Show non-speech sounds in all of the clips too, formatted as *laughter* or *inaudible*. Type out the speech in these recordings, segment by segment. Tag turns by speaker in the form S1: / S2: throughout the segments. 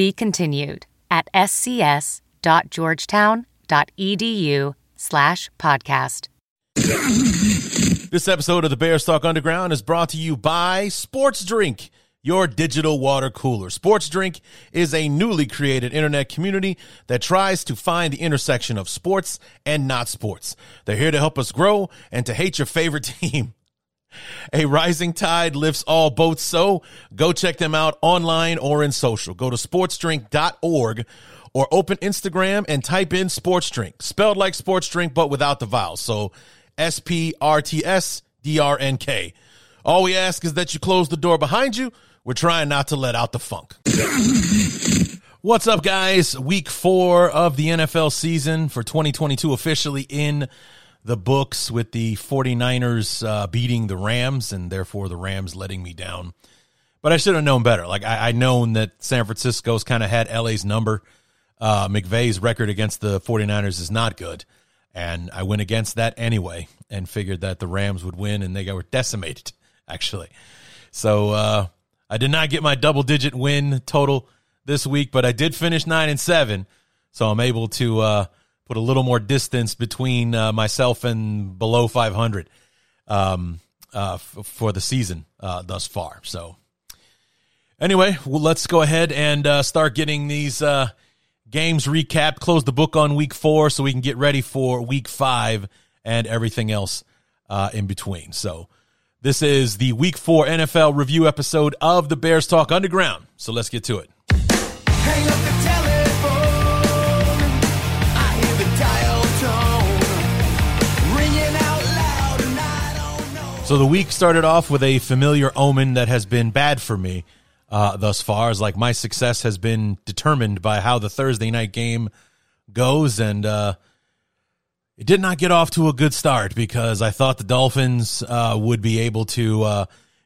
S1: Be continued at scs.georgetown.edu slash podcast.
S2: This episode of the Bears Talk Underground is brought to you by Sports Drink, your digital water cooler. Sports Drink is a newly created internet community that tries to find the intersection of sports and not sports. They're here to help us grow and to hate your favorite *laughs* team. *laughs* A rising tide lifts all boats, so go check them out online or in social. Go to sportsdrink.org or open Instagram and type in sports drink, spelled like sports drink, but without the vowels. So S P R T S D R N K. All we ask is that you close the door behind you. We're trying not to let out the funk. *laughs* What's up, guys? Week four of the NFL season for 2022 officially in the books with the 49ers uh, beating the Rams and therefore the Rams letting me down. But I should have known better. Like, I, I known that San Francisco's kind of had LA's number. Uh, McVay's record against the 49ers is not good. And I went against that anyway and figured that the Rams would win and they were decimated, actually. So uh, I did not get my double digit win total this week, but I did finish nine and seven. So I'm able to uh, put a little more distance between uh, myself and below 500 um, uh, f- for the season uh, thus far. So anyway, well, let's go ahead and uh, start getting these uh, games recapped, close the book on week four so we can get ready for week five and everything else uh, in between. So, this is the week four NFL review episode of the Bears Talk Underground. So, let's get to it. So, the week started off with a familiar omen that has been bad for me uh, thus far. As like my success has been determined by how the Thursday night game goes, and uh, it did not get off to a good start because I thought the Dolphins uh, would be able to uh,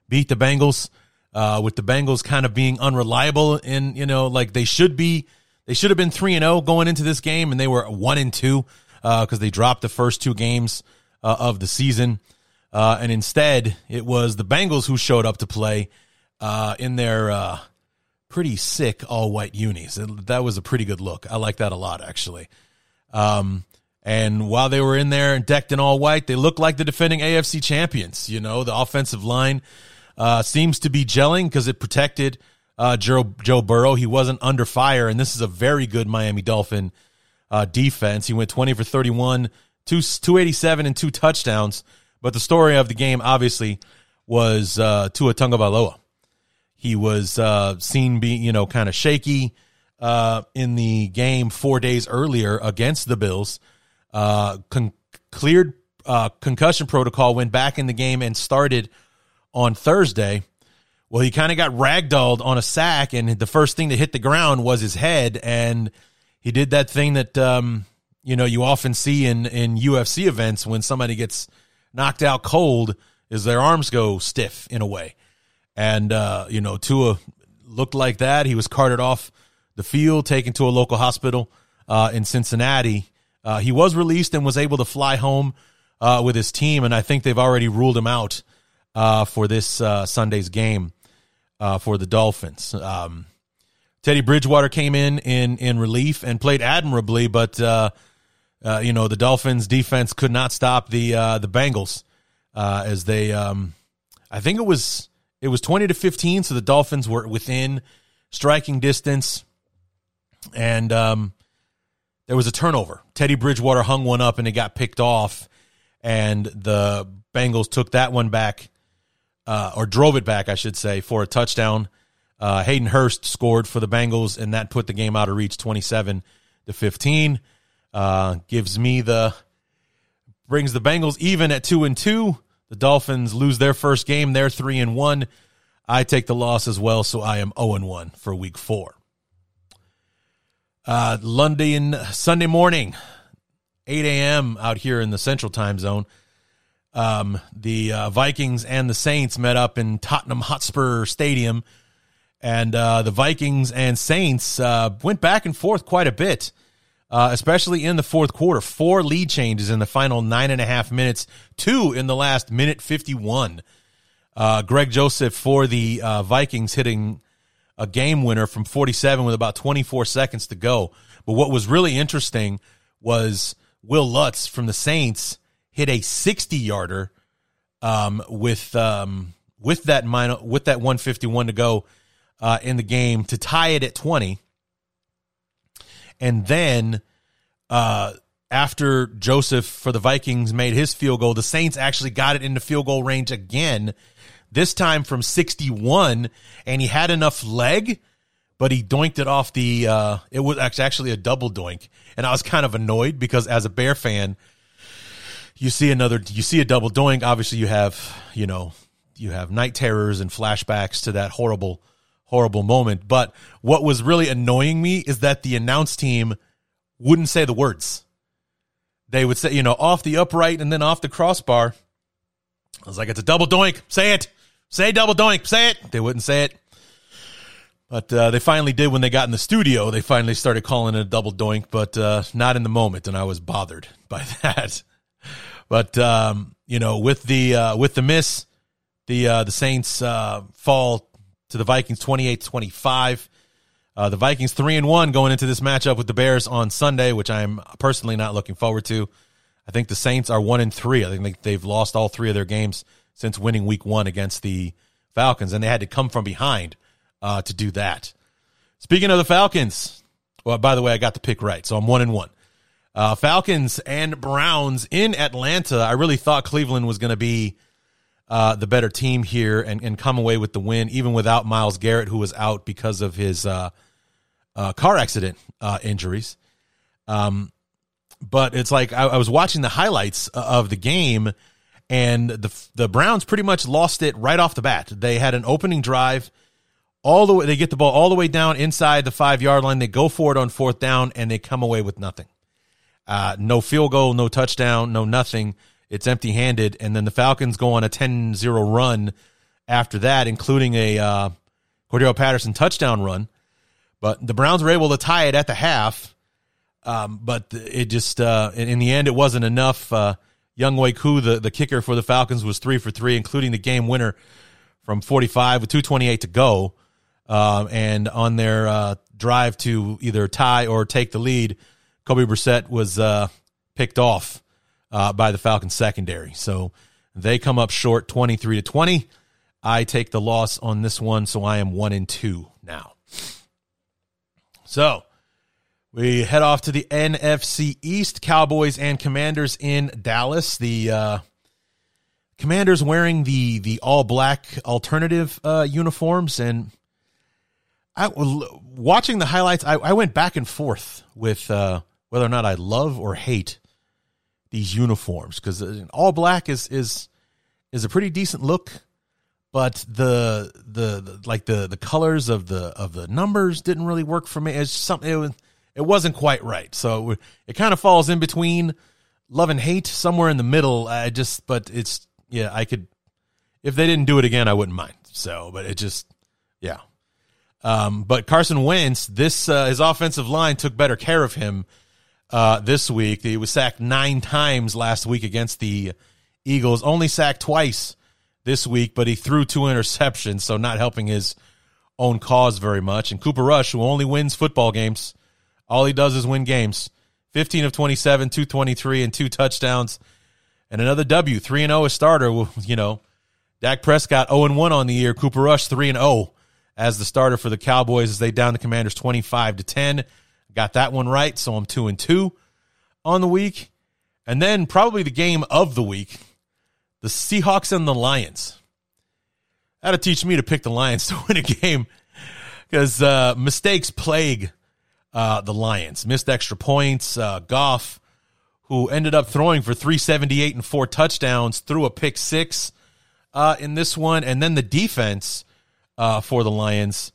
S2: beat the Bengals. Uh, with the Bengals kind of being unreliable, and you know, like they should be, they should have been three and zero going into this game, and they were one and two because they dropped the first two games uh, of the season, uh, and instead it was the Bengals who showed up to play uh, in their uh, pretty sick all white unis. That was a pretty good look. I like that a lot, actually. Um, and while they were in there and decked in all white, they looked like the defending AFC champions. You know, the offensive line uh, seems to be gelling because it protected uh, Joe, Joe Burrow. He wasn't under fire, and this is a very good Miami Dolphin uh, defense. He went 20 for 31, two, 287 and two touchdowns. But the story of the game, obviously, was uh, Tua Tagovailoa. He was uh, seen being, you know, kind of shaky uh, in the game four days earlier against the Bills. Uh, con- cleared uh, concussion protocol, went back in the game and started on Thursday. Well, he kind of got ragdolled on a sack, and the first thing to hit the ground was his head, and he did that thing that um, you know you often see in in UFC events when somebody gets knocked out cold, is their arms go stiff in a way, and uh, you know Tua looked like that. He was carted off the field, taken to a local hospital uh, in Cincinnati. Uh, he was released and was able to fly home uh, with his team, and I think they've already ruled him out uh, for this uh, Sunday's game uh, for the Dolphins. Um, Teddy Bridgewater came in in in relief and played admirably, but uh, you know the Dolphins defense could not stop the uh, the Bengals uh, as they. Um, I think it was it was twenty to fifteen, so the Dolphins were within striking distance, and um, there was a turnover. Teddy Bridgewater hung one up and it got picked off, and the Bengals took that one back, uh, or drove it back, I should say, for a touchdown. Uh, Hayden Hurst scored for the Bengals, and that put the game out of reach, twenty-seven to fifteen. Uh, gives me the brings the Bengals even at two and two. The Dolphins lose their first game; they're three and one. I take the loss as well, so I am zero and one for Week Four. Uh, London Sunday morning, 8 a.m. out here in the Central Time Zone. Um, the uh, Vikings and the Saints met up in Tottenham Hotspur Stadium, and uh, the Vikings and Saints uh, went back and forth quite a bit, uh, especially in the fourth quarter. Four lead changes in the final nine and a half minutes, two in the last minute 51. Uh, Greg Joseph for the uh, Vikings hitting a game winner from 47 with about 24 seconds to go. But what was really interesting was Will Lutz from the Saints hit a 60 yarder um, with um, with that minor, with that 151 to go uh, in the game to tie it at 20. And then uh, after Joseph for the Vikings made his field goal, the Saints actually got it into field goal range again this time from 61, and he had enough leg, but he doinked it off the. Uh, it was actually a double doink, and I was kind of annoyed because as a Bear fan, you see another, you see a double doink. Obviously, you have you know you have night terrors and flashbacks to that horrible, horrible moment. But what was really annoying me is that the announce team wouldn't say the words. They would say, you know, off the upright and then off the crossbar. I was like, it's a double doink. Say it. Say double doink. Say it. They wouldn't say it. But uh, they finally did when they got in the studio. They finally started calling it a double doink, but uh, not in the moment, and I was bothered *laughs* by that. But um, you know, with the uh, with the miss, the uh, the Saints uh, fall to the Vikings 28-25. Uh, the Vikings three and one going into this matchup with the Bears on Sunday, which I'm personally not looking forward to. I think the Saints are one and three. I think they've lost all three of their games since winning Week One against the Falcons, and they had to come from behind uh, to do that. Speaking of the Falcons, well, by the way, I got the pick right, so I'm one and one. Uh, Falcons and Browns in Atlanta. I really thought Cleveland was going to be uh, the better team here and, and come away with the win, even without Myles Garrett, who was out because of his uh, uh car accident uh, injuries. Um, but it's like I, I, was watching the highlights of the game, and the the Browns pretty much lost it right off the bat. They had an opening drive all the way. They get the ball all the way down inside the five yard line. They go for it on fourth down, and they come away with nothing. Uh, no field goal, no touchdown, no nothing. It's empty handed. And then the Falcons go on a 10 0 run after that, including a uh, Cordarrelle Patterson touchdown run. But the Browns were able to tie it at the half. Um, but it just, uh, in the end, it wasn't enough. Uh, Younghoe Koo, the, the kicker for the Falcons, was three for three, including the game winner from 45 with 228 to go. Uh, and on their uh, drive to either tie or take the lead, Kobe Brissett was uh, picked off uh, by the Falcons secondary. So they come up short 23 to 20. I take the loss on this one, so I am one and two now. So we head off to the NFC East. Cowboys and Commanders in Dallas. The uh, Commanders wearing the the all black alternative uh, uniforms, and I watching the highlights. I, I went back and forth with uh, whether or not I love or hate these uniforms because uh, all black is is is a pretty decent look, but the, the the like the the colors of the of the numbers didn't really work for me. It's something it, was, it wasn't quite right. So it, it kind of falls in between love and hate, somewhere in the middle. I just but it's yeah, I could if they didn't do it again, I wouldn't mind. So, but it just yeah. Um, but Carson Wentz, this uh, his offensive line took better care of him uh, this week. He was sacked nine times last week against the Eagles, only sacked twice this week, but he threw two interceptions, so not helping his own cause very much. And Cooper Rush, who only wins football games, all he does is win games. 15 of 27, 223, and two touchdowns. And another W, 3 and 0 a starter. *laughs* You know, Dak Prescott 0 and 1 on the year. Cooper Rush 3 and 0 as the starter for the Cowboys as they down the Commanders 25 to 10. Got that one right, so I'm two and two on the week. And then probably the game of the week, the Seahawks and the Lions. That'll teach me to pick the Lions *laughs* to win a game because uh, mistakes plague uh, the Lions. Missed extra points. Uh, Goff, who ended up throwing for 378 and four touchdowns, threw a pick six uh, in this one. And then the defense uh, for the Lions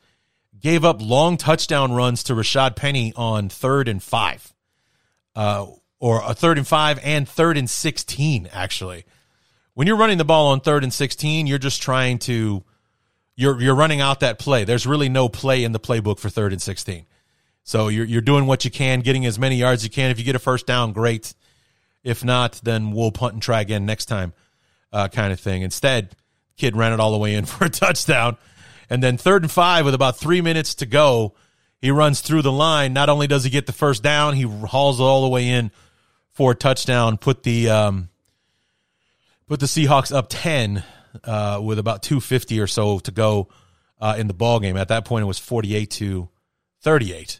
S2: gave up long touchdown runs to Rashad Penny on third and five, uh, or a third and five and third and 16, actually. When you're running the ball on third and 16, you're just trying to, you're, you're running out that play. There's really no play in the playbook for third and 16. So you're, you're doing what you can, getting as many yards as you can. If you get a first down, great. If not, then we'll punt and try again next time, uh, kind of thing. Instead, kid ran it all the way in *laughs* for a touchdown. And then third and five with about three minutes to go, he runs through the line. Not only does he get the first down, he hauls it all the way in for a touchdown. Put the um, put the Seahawks up ten uh, with about two fifty or so to go uh, in the ball game. At that point, it was forty eight to thirty eight,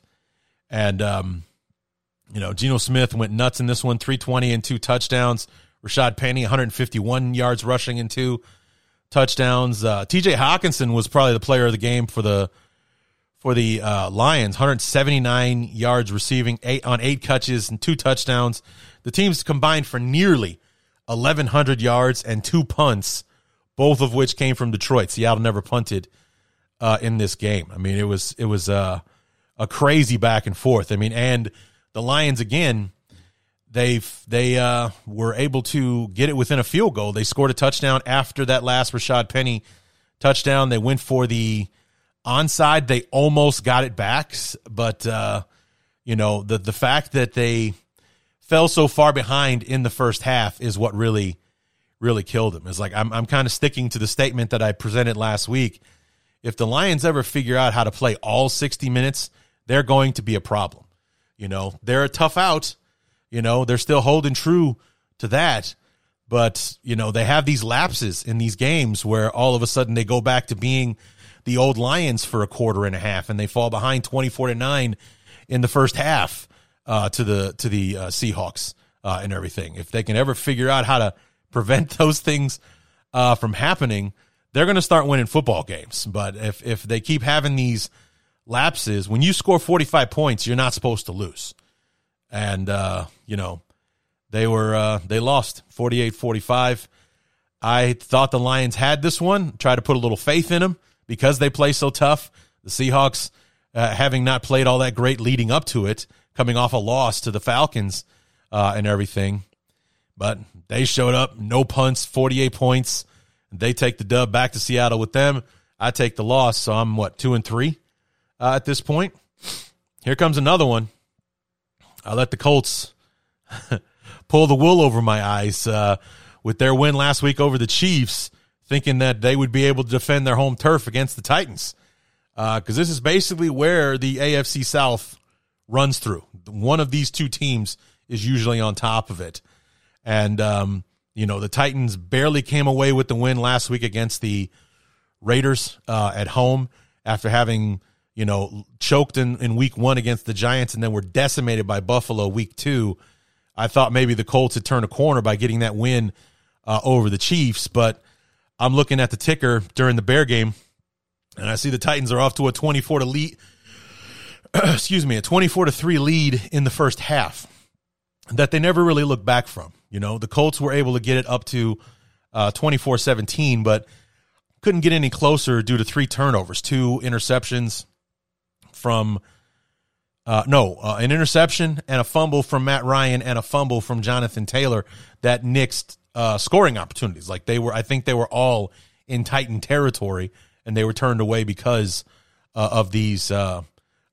S2: and um, you know Geno Smith went nuts in this one, three twenty and two touchdowns. Rashad Penny, one hundred fifty one yards rushing and two touchdowns. Uh, T.J. Hockenson was probably the player of the game for the for the uh, Lions. 179 yards receiving, eight on eight catches and two touchdowns. The teams combined for nearly 1,100 yards and two punts, both of which came from Detroit. Seattle never punted uh, in this game. I mean, it was it was uh, a crazy back and forth. I mean, and the Lions again they they uh, were able to get it within a field goal. They scored a touchdown after that last Rashad Penny touchdown. They went for the onside. They almost got it back, but uh, you know the the fact that they fell so far behind in the first half is what really really killed them. It's like I'm I'm kind of sticking to the statement that I presented last week. If the Lions ever figure out how to play all 60 minutes, they're going to be a problem. You know, they're a tough out you know, they're still holding true to that. But, you know, they have these lapses in these games where all of a sudden they go back to being the old Lions for a quarter and a half and they fall behind 24 to 9 in the first half uh, to the to the uh, Seahawks uh, and everything. If they can ever figure out how to prevent *laughs* those things uh, from happening, they're going to start winning football games. But if if they keep having these lapses, when you score 45 points, you're not supposed to lose and uh, you know they were uh, they lost 48-45. I thought the Lions had this one. Try to put a little faith in them because they play so tough. The Seahawks, uh, having not played all that great leading up to it, coming off a loss to the Falcons uh, and everything, but they showed up, no punts, 48 points. They take the dub back to Seattle with them. I take the loss, so I'm what two and three uh, at this point. Here comes another one. I let the Colts *laughs* pull the wool over my eyes uh, with their win last week over the Chiefs, thinking that they would be able to defend their home turf against the Titans. Because uh, this is basically where the AFC South runs through. One of these two teams is usually on top of it. And, um, you know, the Titans barely came away with the win last week against the Raiders uh, at home after having you know, choked in, in week one against the Giants and then were decimated by Buffalo week two. I thought maybe the Colts had turned a corner by getting that win uh, over the Chiefs, but I'm looking at the ticker during the Bear game, and I see the Titans are off to a 24 to lead. *clears throat* excuse me, a 24 to three lead in the first half that they never really looked back from. You know, the Colts were able to get it up to uh, 24 17, but couldn't get any closer due to three turnovers, two interceptions, from uh, no, uh, an interception and a fumble from Matt Ryan and a fumble from Jonathan Taylor that nixed uh, scoring opportunities. Like they were, I think they were all in Titan territory, and they were turned away because uh, of these uh,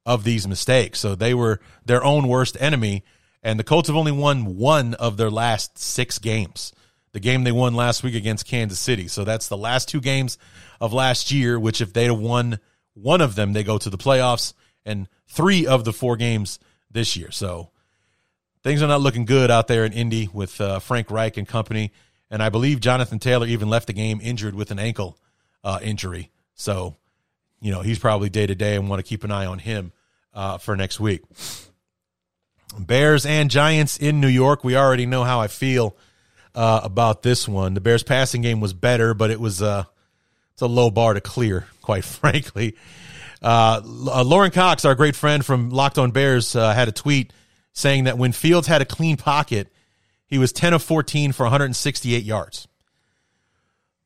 S2: of these mistakes. So they were their own worst enemy. And the Colts have only won one of their last six games. The game they won last week against Kansas City. So that's the last two games of last year. Which if they'd have won one of them, they go to the playoffs, and three of the four games this year. So things are not looking good out there in Indy with uh, Frank Reich and company. And I believe Jonathan Taylor even left the game injured with an ankle uh, injury. So, you know, he's probably day to day and want to keep an eye on him uh, for next week. Bears and Giants in New York. We already know how I feel uh, about this one. The Bears passing game was better, but it was uh, it's a low bar to clear, quite *laughs* frankly. Uh, uh, Lauren Cox, our great friend from Locked On Bears, uh, had a tweet saying that when Fields had a clean pocket, he was 10 of 14 for 168 yards.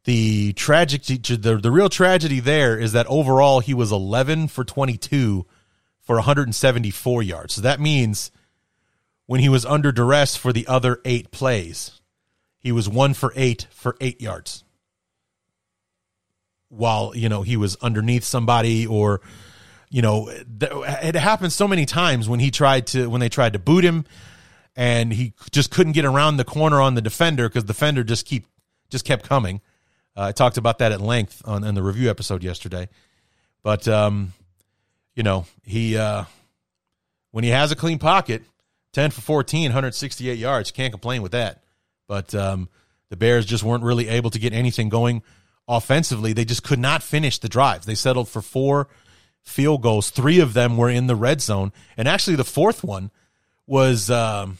S2: the tragic the, the real tragedy there is that overall he was 11 for 22 for 174 yards. So that means when he was under duress for the other 8 plays, he was 1 for 8 for 8 yards. While, you know, he was underneath somebody or you know, it happened so many times when he tried to when they tried to boot him and he just couldn't get around the corner on the defender because the defender just keep just kept coming. Uh, I talked about that at length on, on the review episode yesterday, but um, you know he uh, when he has a clean pocket, ten for 14, 168 yards, can't complain with that. But um, the Bears just weren't really able to get anything going offensively. They just could not finish the drives. They settled for four field goals. Three of them were in the red zone, and actually the fourth one was um,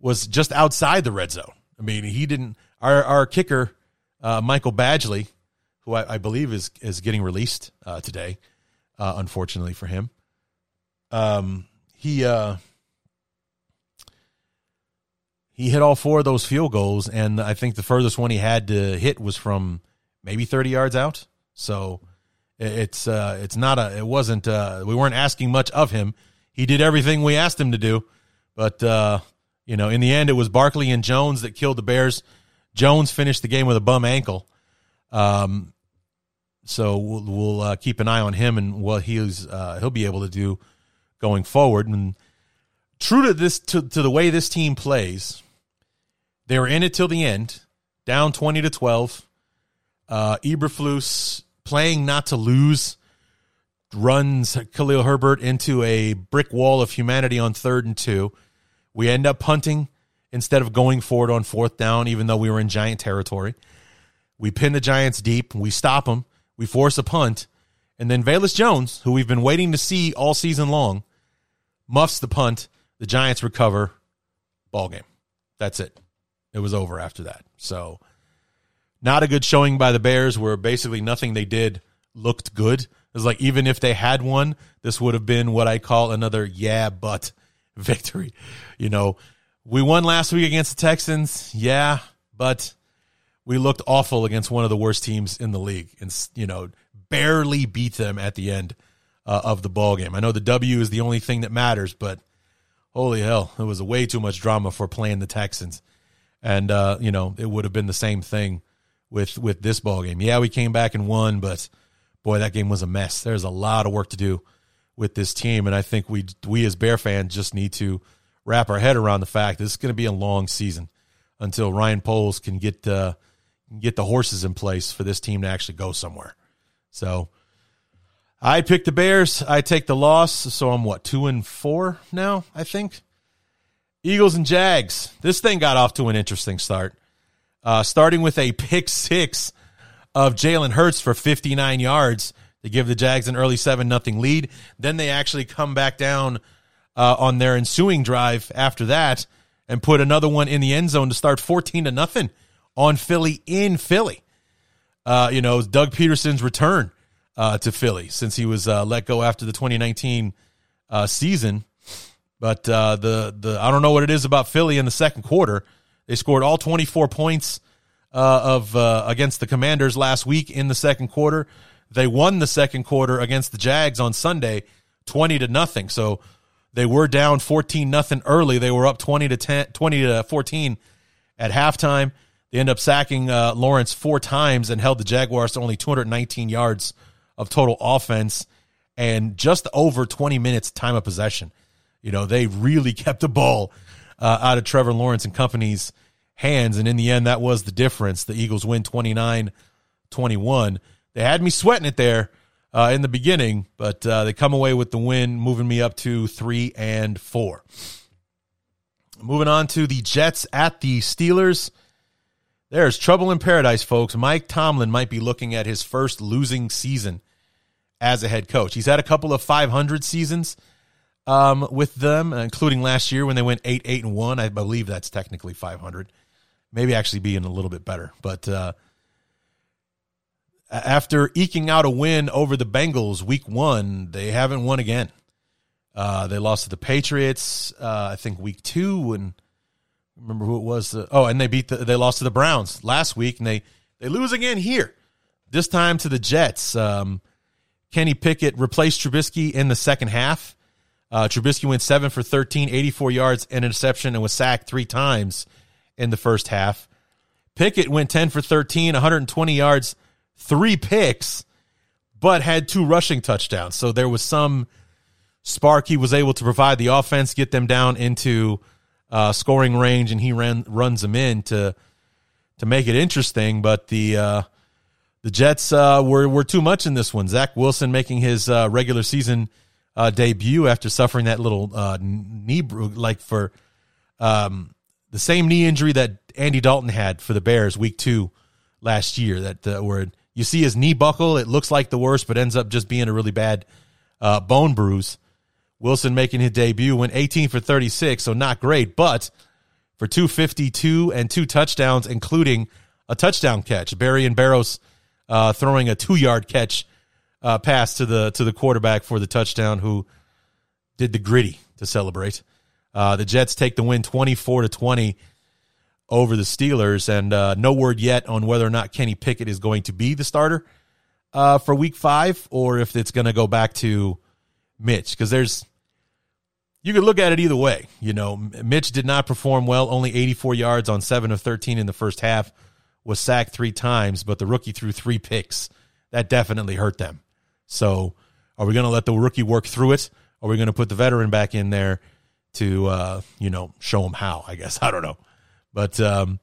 S2: was just outside the red zone. I mean, he didn't. Our our kicker, uh, Michael Badgley, who I, I, believe is is getting released uh, today, uh, unfortunately for him. Um, he uh, he hit all four of those field goals, and I think the furthest one he had to hit was from maybe thirty yards out. So it's uh, it's not a. It wasn't. Uh, we weren't asking much of him. He did everything we asked him to do, but uh, you know, in the end, it was Barkley and Jones that killed the Bears. Jones finished the game with a bum ankle. Um, so we'll, we'll uh, keep an eye on him and what he's uh, he'll be able to do going forward. And true to this to, to the way this team plays, they were in it till the end, down twenty to twelve. Uh, Eberflus playing not to lose runs Khalil Herbert into a brick wall of humanity on third and two. We end up punting instead of going forward on fourth down, even though we were in giant territory. We pin the Giants deep. We stop them. We force a punt. And then Velus Jones, who we've been waiting to see all season long, muffs the punt. The Giants recover. Ball game. That's it. It was over after that. So not a good showing by the Bears where basically nothing they did looked good. It was like even if they had won, this would have been what I call another yeah, but *laughs* victory. You know, we won last week against the Texans. Yeah, but we looked awful against one of the worst teams in the league and, you know, barely beat them at the end uh, of the ball game. I know the W is the only thing that matters, but holy hell, it was way too much drama for playing the Texans. And, uh, you know, it would have been the same thing with with this ball game. Yeah, we came back and won, but boy, that game was a mess. There's a lot of work to do with this team, and I think we we as Bear fans just need to wrap our head around the fact this is going to be a long season until Ryan Poles can get uh, get the horses in place for this team to actually go somewhere. So. I picked the Bears. I take the loss, so I'm what two and four now. I think. Eagles and Jags. This thing got off to an interesting start uh, starting with a pick six of Jalen Hurts for 59 yards to give the Jags an early 7 nothing lead. Then they actually come back down uh, on their ensuing drive after that and put another one in the end zone to start 14 to nothing on Philly in Philly. Uh, you know, Doug Pederson's return uh, to Philly since he was uh, let go after the 2019 uh, season. But uh, the the I don't know what it is about Philly in the second quarter they scored all 24 points uh, of uh, against the Commanders last week in the second quarter. They won the second quarter against the Jags on Sunday, 20 to nothing. So they were down 14 nothing early. They were up 20 to 10, 20 to 14 at halftime. They end up sacking uh, Lawrence four times and held the Jaguars to only 219 yards of total offense and just over 20 minutes time of possession. You know, they really *laughs* kept the ball uh, out of Trevor Lawrence and company's hands. And in the end, that was the difference. The Eagles win 29 21. They had me sweating it there uh, in the beginning, but uh, they come away with the win, moving me up to three and four. Moving on to the Jets at the Steelers. There's trouble in paradise, folks. Mike Tomlin might be looking at his first losing season as a head coach. He's had a couple of 500 seasons um, with them, including last year when they went eight, eight, and one. I believe that's technically 500. Maybe actually being a little bit better, but uh, after eking out a win over the Bengals week one, they haven't won again. Uh, they lost to the Patriots, uh, I think week two, and remember who it was. Uh, oh, and they beat the, they lost to the Browns last week, and they They lose again here. This time to the Jets. Um, Kenny Pickett replaced Trubisky in the second half. Uh, Trubisky went seven for 13, 84 yards, and interception, and was sacked three times in the first half. Pickett went 10 for 13, 120 yards, three picks, but had two rushing touchdowns. So there was some spark. He was able to provide the offense, get them down into uh, scoring range, and he ran runs them in to to make it interesting. But the uh, the Jets uh, were were too much in this one. Zach Wilson making his uh, regular season uh, debut after suffering that little uh, knee like for um, the same knee injury that Andy Dalton had for the Bears week two last year. That uh, where you see his knee buckle, it looks like the worst, but ends up just being a really bad uh, bone bruise. Wilson making his debut went 18 for 36, so not great, but for 252 and two touchdowns, including a touchdown catch. Barry and Berrios uh, throwing a two yard catch uh, pass to the to the quarterback for the touchdown, who did the griddy to celebrate. Uh, the Jets take the win 24 to 20 over the Steelers, and uh, no word yet on whether or not Kenny Pickett is going to be the starter uh, for Week Five, or if it's going to go back to Mitch. Because there's you could look at it either way. You know, Mitch did not perform well, only 84 yards on seven of 13 in the first half, was sacked three times, but the rookie threw three picks. That definitely hurt them. So, are we going to let the rookie work through it? Or are we going to put the veteran back in there to, uh, you know, show him how? I guess *laughs* I don't know, but um,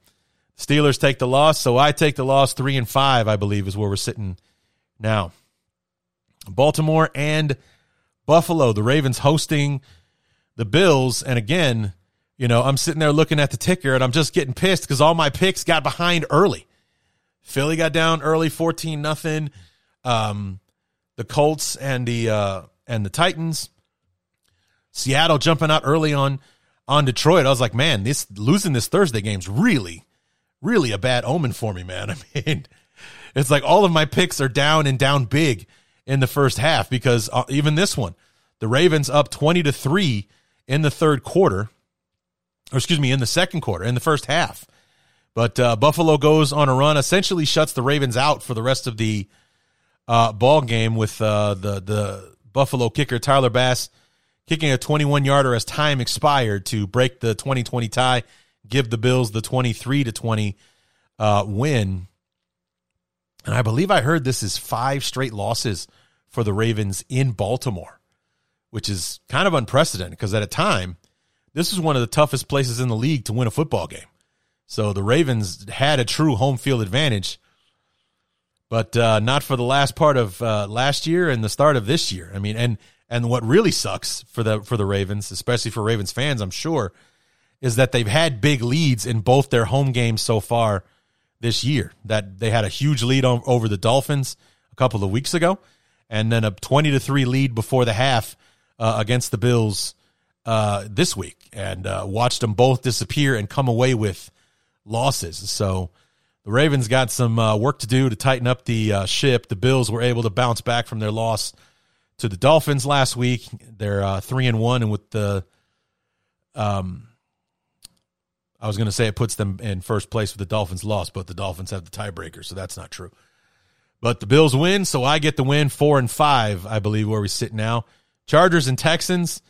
S2: Steelers take the loss, so I take the loss. Three and five, I believe, is where we're sitting now. Baltimore and Buffalo, the Ravens hosting the Bills, and again, you know, I'm sitting there looking at the ticker, and I'm just getting pissed because all my picks got behind early. Philly got down early, fourteen nothing. Um, the Colts and the uh, and the Titans. Seattle jumping out early on on Detroit. I was like, man, this losing this Thursday game's really, really a bad omen for me, man. *laughs* I mean, it's like all of my picks are down and down big in the first half because uh, even this one, the Ravens up twenty to three in the third quarter, or excuse me, in the second quarter, in the first half. But uh, Buffalo goes on a run, essentially shuts the Ravens out for the rest of the uh, ball game with uh, the the Buffalo kicker Tyler Bass kicking a 21 yarder as time expired to break the 2020 tie, give the Bills the 23 to 20 uh, win. And I believe I heard this is five straight losses for the Ravens in Baltimore which is kind of unprecedented because at a time, this was one of the toughest places in the league to win a football game. So the Ravens had a true home field advantage, but uh, not for the last part of uh, last year and the start of this year. I mean, and and what really sucks for the for the Ravens, especially for Ravens fans, I'm sure, is that they've had big leads in both their home games so far this year. That they had a huge lead on, over the Dolphins a couple of weeks ago, and then a 20 to three lead before the half uh, against the Bills uh, this week and uh, watched them both disappear and come away with losses. So the Ravens got some uh, work to do to tighten up the uh, ship. The Bills were able to bounce back from their loss to the Dolphins last week. They're uh, three and one, and with the um. I was going to say it puts them in first place with the Dolphins loss, but the Dolphins have the tiebreaker, so that's not true. But the Bills win, so I get the win four and five, I believe, where we sit now. Chargers and Texans.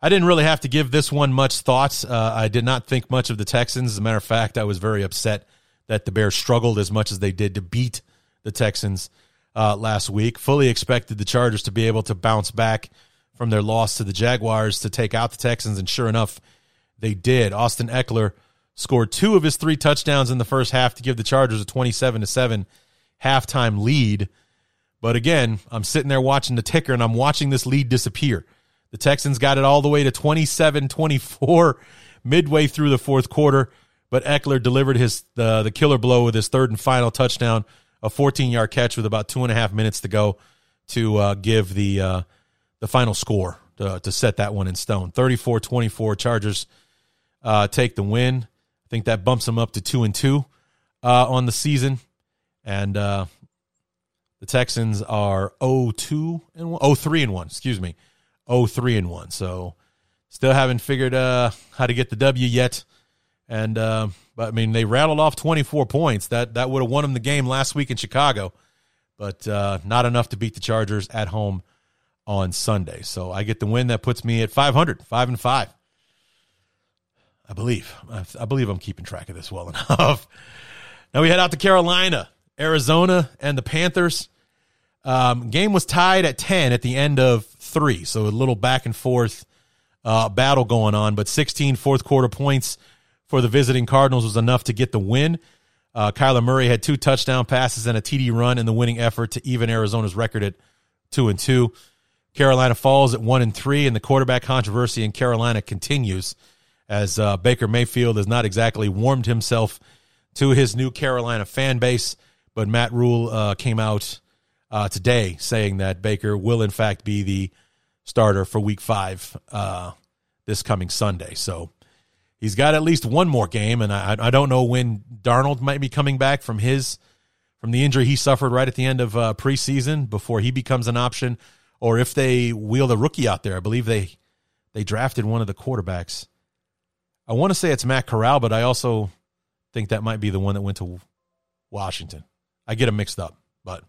S2: I didn't really have to give this one much thought. Uh, I did not think much of the Texans. As a matter of fact, I was very upset that the Bears struggled as much as they did to beat the Texans uh, last week. Fully expected the Chargers to be able to bounce back from their loss to the Jaguars to take out the Texans, and sure enough, they did. Austin Ekeler scored two of his three touchdowns in the first half to give the Chargers a 27 to 7 halftime lead. But again, I'm sitting there watching the ticker and I'm watching this lead disappear. The Texans got it all the way to 27 24 *laughs* midway through the fourth quarter, but Ekeler delivered his the, the killer blow with his third and final touchdown, a 14 yard catch with about two and a half minutes to go to uh, give the uh, the final score to, to set that one in stone. 34 24 Chargers uh, take the win. I think that bumps them up to two and two uh, on the season. And uh, the Texans are 0-2 and 1, 0-3 and 1, excuse me. 0-3 and 1. So still haven't figured uh, how to get the W yet. And uh, But I mean, they rattled off 24 points. That that would have won them the game last week in Chicago, but uh, not enough to beat the Chargers at home on Sunday. So I get the win that puts me at 500, five and five. I believe. I, believe I'm keeping track of this well *laughs* enough. now we head out to Carolina, Arizona, and the Panthers. Um, game was tied at 10 at the end of three, so a little back and forth uh, battle going on. But 16 fourth quarter points for the visiting Cardinals was enough to get the win. Uh, Kyler Murray had two touchdown passes and a TD run in the winning effort to even Arizona's record at two and two. Carolina falls at one and three, and the quarterback controversy in Carolina continues as uh, Baker Mayfield has not exactly warmed himself to his new Carolina fan base. But Matt Rhule uh, came out uh, today saying that Baker will, in fact, be the starter for week five uh, this coming Sunday. So he's got at least one more game, and I, I don't know when Darnold might be coming back from his from the injury he suffered right at the end of uh, preseason before he becomes an option, or if they wheel the rookie out there. I believe they they drafted one of the quarterbacks. I want to say it's Matt Corral, but I also think that might be the one that went to Washington. I get them mixed up, but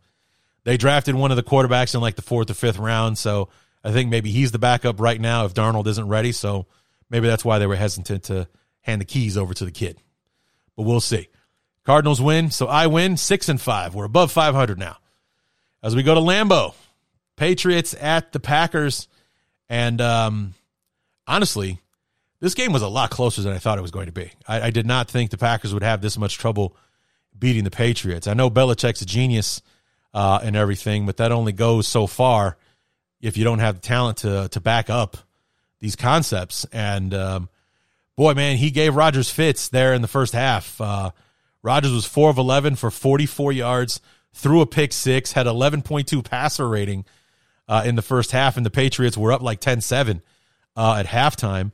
S2: they drafted one of the quarterbacks in like the fourth or fifth round, so I think maybe he's the backup right now if Darnold isn't ready. So maybe that's why they were hesitant to hand the keys over to the kid. But we'll see. Cardinals win, so I win six and five. We're above 500 now. As we go to Lambeau, Patriots at the Packers, and um, honestly, this game was a lot closer than I thought it was going to be. I, I, did not think the Packers would have this much trouble beating the Patriots. I know Belichick's a genius uh, and everything, but that only goes so far if you don't have the talent to to back up these concepts. And um, boy, man, he gave Rodgers fits there in the first half. Uh, Rodgers was four of eleven for forty four yards, threw a pick six, had eleven point two passer rating uh, in the first half, and the Patriots were up like 10-7 uh, at halftime.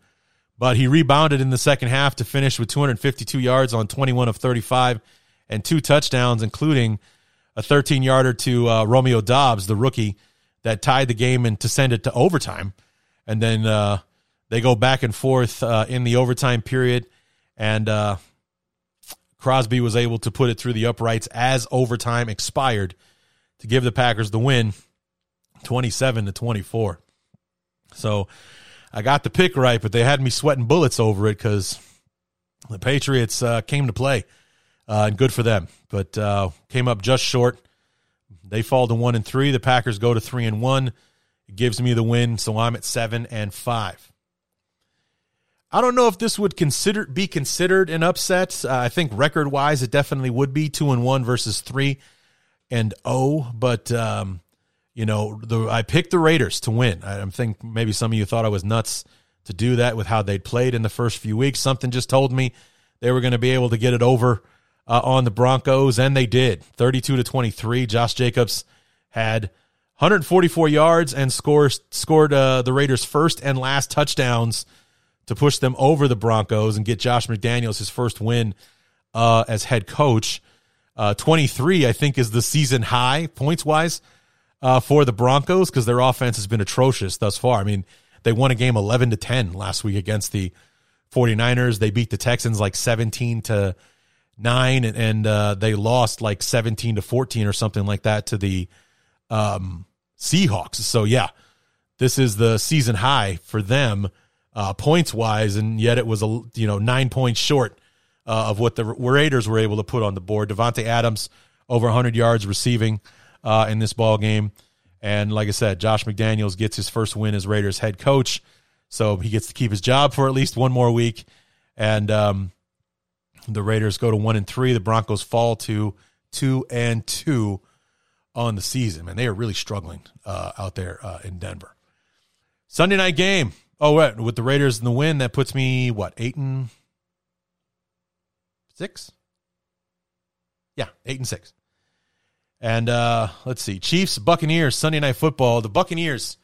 S2: But he rebounded in the second half to finish with 252 yards on 21 of 35 and two touchdowns, including a 13 yarder to uh, Romeo Doubs, the rookie that tied the game and to send it to overtime. And then uh, they go back and forth uh, in the overtime period. And uh, Crosby was able to put it through the uprights as overtime expired to give the Packers the win 27 to 24. So I got the pick right, but they had me sweating bullets over it because the Patriots uh, came to play. Uh, and good for them, but uh, came up just short. They fall to one and three. The Packers go to three and one. It gives me the win, so I'm at seven and five. I don't know if this would consider be considered an upset. Uh, I think record wise, it definitely would be two and one versus three and oh. But um, you know, the I picked the Raiders to win. I think maybe some of you thought I was nuts to do that with how they'd played in the first few weeks. Something just told me they were going to be able to get it over uh, on the Broncos, and they did. 32 to 23. Josh Jacobs had 144 yards and scores, scored uh, the Raiders' first and last touchdowns to push them over the Broncos and get Josh McDaniels his first win uh, as head coach. Uh, 23, I think, is the season high points wise uh, for the Broncos because their offense has been atrocious thus far. I mean, they won a game 11 to 10 last week against the 49ers. They beat the Texans like 17 to nine, and, and uh, they lost like seventeen to fourteen or something like that to the um, Seahawks. So yeah, this is the season high for them uh, points wise, and yet it was a you know nine points short uh, of what the Raiders were able to put on the board. Davante Adams over 100 yards receiving uh, in this ball game, and like I said, Josh McDaniels gets his first win as Raiders head coach, so he gets to keep his job for at least one more week. And um, the Raiders go to one and three. The Broncos fall to two and two on the season. Man, they are really struggling uh, out there uh, in Denver. Sunday night game. Oh, right, with the Raiders in the win, that puts me what eight and six? Yeah, eight and six. And uh, let's see, Chiefs Buccaneers Sunday night football. The Buccaneers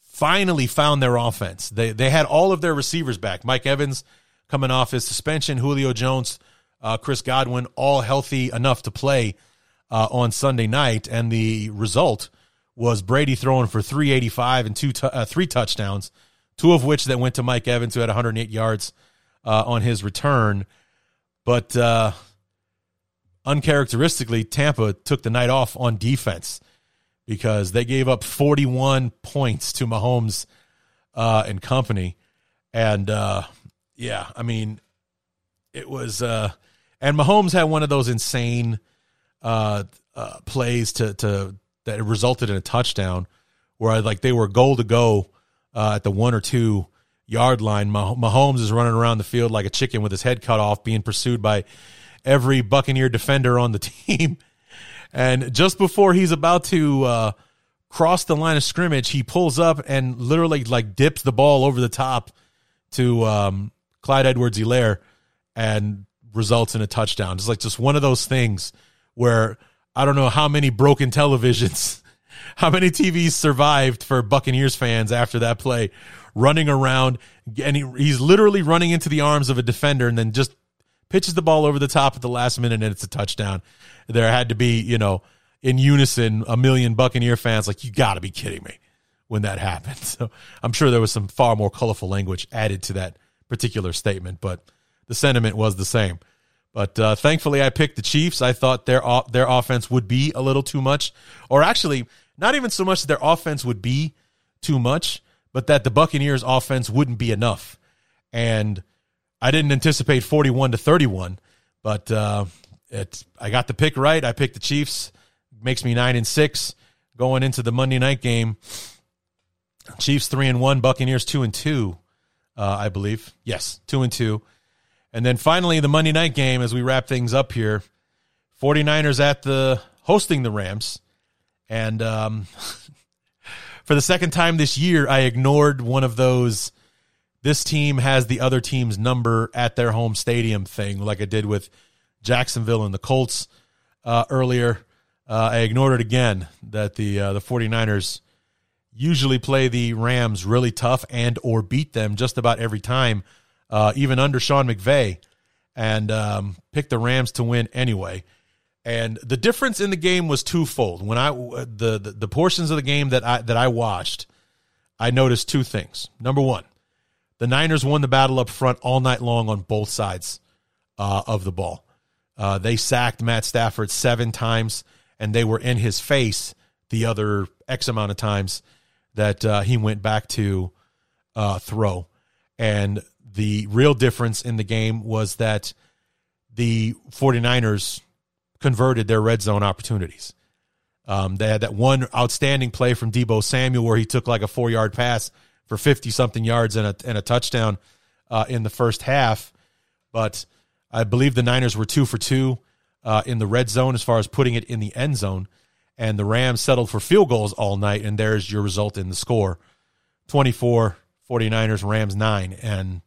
S2: finally found their offense. They they had all of their receivers back. Mike Evans coming off his suspension. Julio Jones, uh, Chris Godwin, all healthy enough to play uh, on Sunday night, and the result was Brady throwing for 385 and two uh, three touchdowns, two of which that went to Mike Evans, who had 108 yards uh, on his return. But uh, uncharacteristically, Tampa took the night off on defense because they gave up 41 points to Mahomes uh, and company. And uh, yeah, I mean, it was, and Mahomes had one of those insane uh, uh, plays to to that resulted in a touchdown where like they were goal to go uh, at the one or two yard line. Mah- Mahomes is running around the field like a chicken with his head cut off, being pursued by every Buccaneer defender on the *laughs* team. And just before he's about to uh, cross the line of scrimmage, he pulls up and literally like dips the ball over the top to um, Clyde Edwards Helaire and results in a touchdown. It's like just one of those things where I don't know how many broken televisions, *laughs* how many TVs survived for Buccaneers fans after that play, running around and he, he's literally running into the arms of a defender and then just pitches the ball over the top at the last minute and it's a touchdown. There had to be, you know, in unison, a million Buccaneer fans like, you got to be kidding me when that happened. *laughs* So I'm sure there was some far more colorful language added to that particular statement, but the sentiment was the same. But uh, thankfully, I picked the Chiefs. I thought their their offense would be a little too much, or actually, not even so much that their offense would be too much, but that the Buccaneers' offense wouldn't be enough. And I didn't anticipate forty-one to thirty-one, but uh, I got the pick right. I picked the Chiefs. Makes me nine and six going into the Monday night game. Chiefs three and one, Buccaneers two and two, uh, I believe. Yes, two and two. And then finally, the Monday night game as we wrap things up here 49ers at the hosting the Rams. And um, *laughs* for the second time this year, I ignored one of those this team has the other team's number at their home stadium thing, like I did with Jacksonville and the Colts uh, earlier. Uh, I ignored it again that the uh, the 49ers usually play the Rams really tough and or beat them just about every time uh, even under Sean McVay, and um, picked the Rams to win anyway. And the difference in the game was twofold. When I the, the the portions of the game that I that I watched, I noticed two things. Number one, the Niners won the battle up front all night long on both sides uh, of the ball. Uh, they sacked Matt Stafford seven times, and they were in his face the other X amount of times that uh, he went back to uh, throw. And the real difference in the game was that the 49ers converted their red zone opportunities. Um, they had that one outstanding play from Deebo Samuel where he took like a four yard pass for 50 something yards and a, and a touchdown uh, in the first half. But I believe the Niners were two for two uh, in the red zone as far as putting it in the end zone. And the Rams settled for field goals all night. And there's your result in the score 24 49ers, Rams nine. And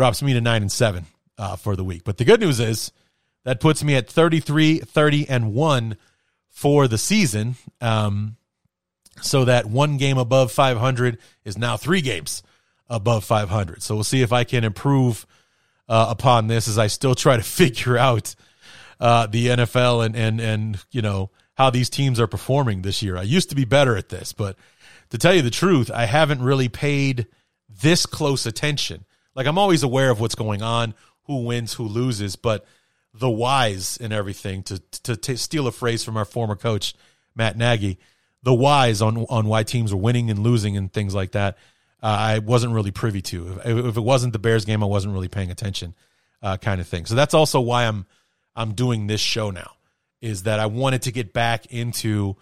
S2: drops me to nine and seven uh, for the week. But the good news is that puts me at 33, 30, and one for the season. Um, so that one game above 500 is now three games above 500. So we'll see if I can improve uh, upon this as I still try to *laughs* figure out uh, the NFL and and and you know how these teams are performing this year. I used to be better at this, but to tell you the truth, I haven't really paid this close attention like I'm always aware of what's going on, who wins, who loses, but the whys and everything to to, to steal a phrase from our former coach Matt Nagy, the whys on on why teams are winning and losing and things like that. Uh, I wasn't really privy to. If, if, it wasn't the Bears game, I wasn't really paying attention, uh, kind of thing. So that's also why I'm I'm doing this show now. Is that I wanted to get back into,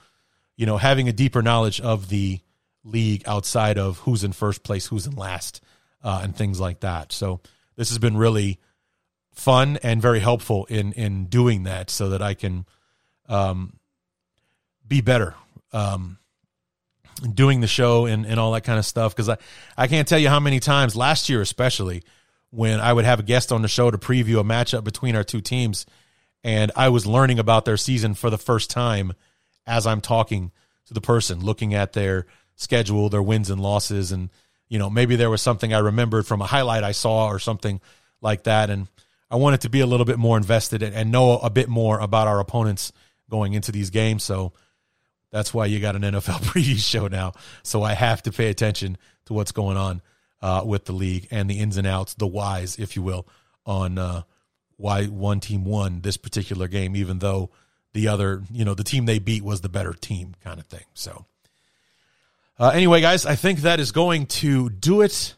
S2: you know, having a deeper knowledge of the league outside of who's in first place, who's in last, uh, and things like that. So this has been really fun and very helpful in in doing that, so that I can um, be better um, doing the show and, and all that kind of stuff. Because I I can't tell you how many times last year, especially when I would have a guest on the show to preview a matchup between our two teams, and I was learning about their season for the first time as I'm talking to the person, looking at their schedule, their wins and losses, and you know, maybe there was something I remembered from a highlight I saw or something like that. And I wanted to be a little bit more invested and know a bit more about our opponents going into these games. So that's why you got an *laughs* NFL preview show now. So I have to pay attention to what's going on uh, with the league and the ins and outs, the whys, if you will, on uh, why one team won this particular game, even though the other, you know, the team they beat was the better team, kind of thing. So, uh, anyway, guys, I think that is going to do it.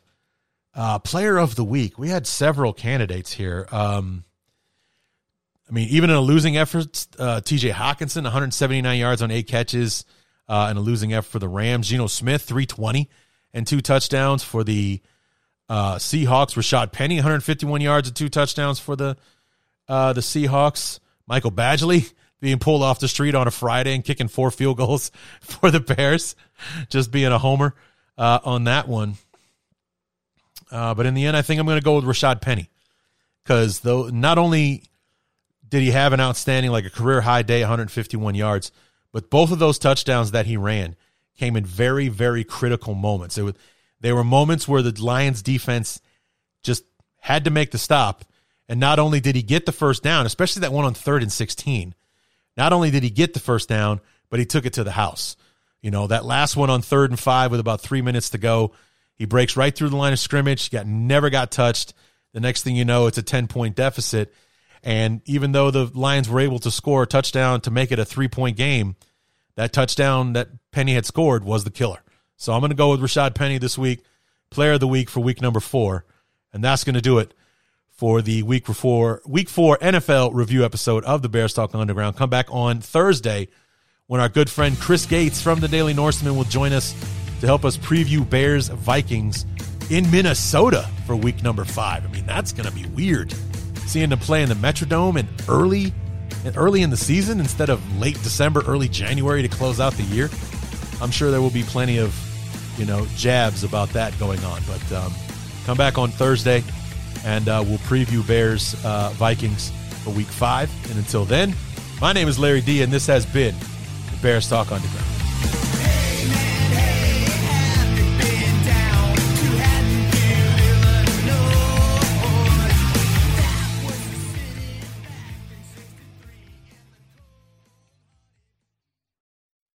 S2: Uh, player of the week. We had several candidates here. Um, I mean, even in a losing effort, uh, TJ Hockenson, 179 yards on eight catches, uh, in a losing effort for the Rams. Geno Smith, 320 and two touchdowns for the uh, Seahawks. Rashaad Penny, 151 yards and two touchdowns for the uh, the Seahawks. Michael Badgley being pulled off the street on a Friday and kicking four field goals *laughs* for the Bears, just being a homer uh, on that one. Uh, but in the end, I think I'm going to go with Rashaad Penny because though not only did he have an outstanding, like a career high day, 151 yards, but both of those touchdowns that he ran came in very, very critical moments. It was, they were moments where the Lions defense just had to make the stop. And not only did he get the first down, especially that one on third and 16, not only did he get the first down, but he took it to the house. You know, that last one on third and five with about three minutes to go, he breaks right through the line of scrimmage, got never got touched. The next thing you know, it's a 10 point deficit. And even though the Lions were able to score a touchdown to make it a three point game, that touchdown that Penny had scored was the killer. So I'm going to go with Rashaad Penny this week, player of the week for week number four. And that's going to do it for the week four, week four NFL review episode of the Bears Talk Underground. Come back on Thursday when our good friend Chris Gates from the Daily Norseman will join us to help us preview Bears Vikings in Minnesota for week number five. I mean, that's going to be weird seeing them play in the Metrodome and early and early in the season instead of late December, early January to close out the year. I'm sure there will be plenty of, you know, jabs about that going on. But um, come back on Thursday and uh, we'll preview Bears uh, Vikings for week five. And until then, my name is Larry D, and this has been the Bears Talk Underground.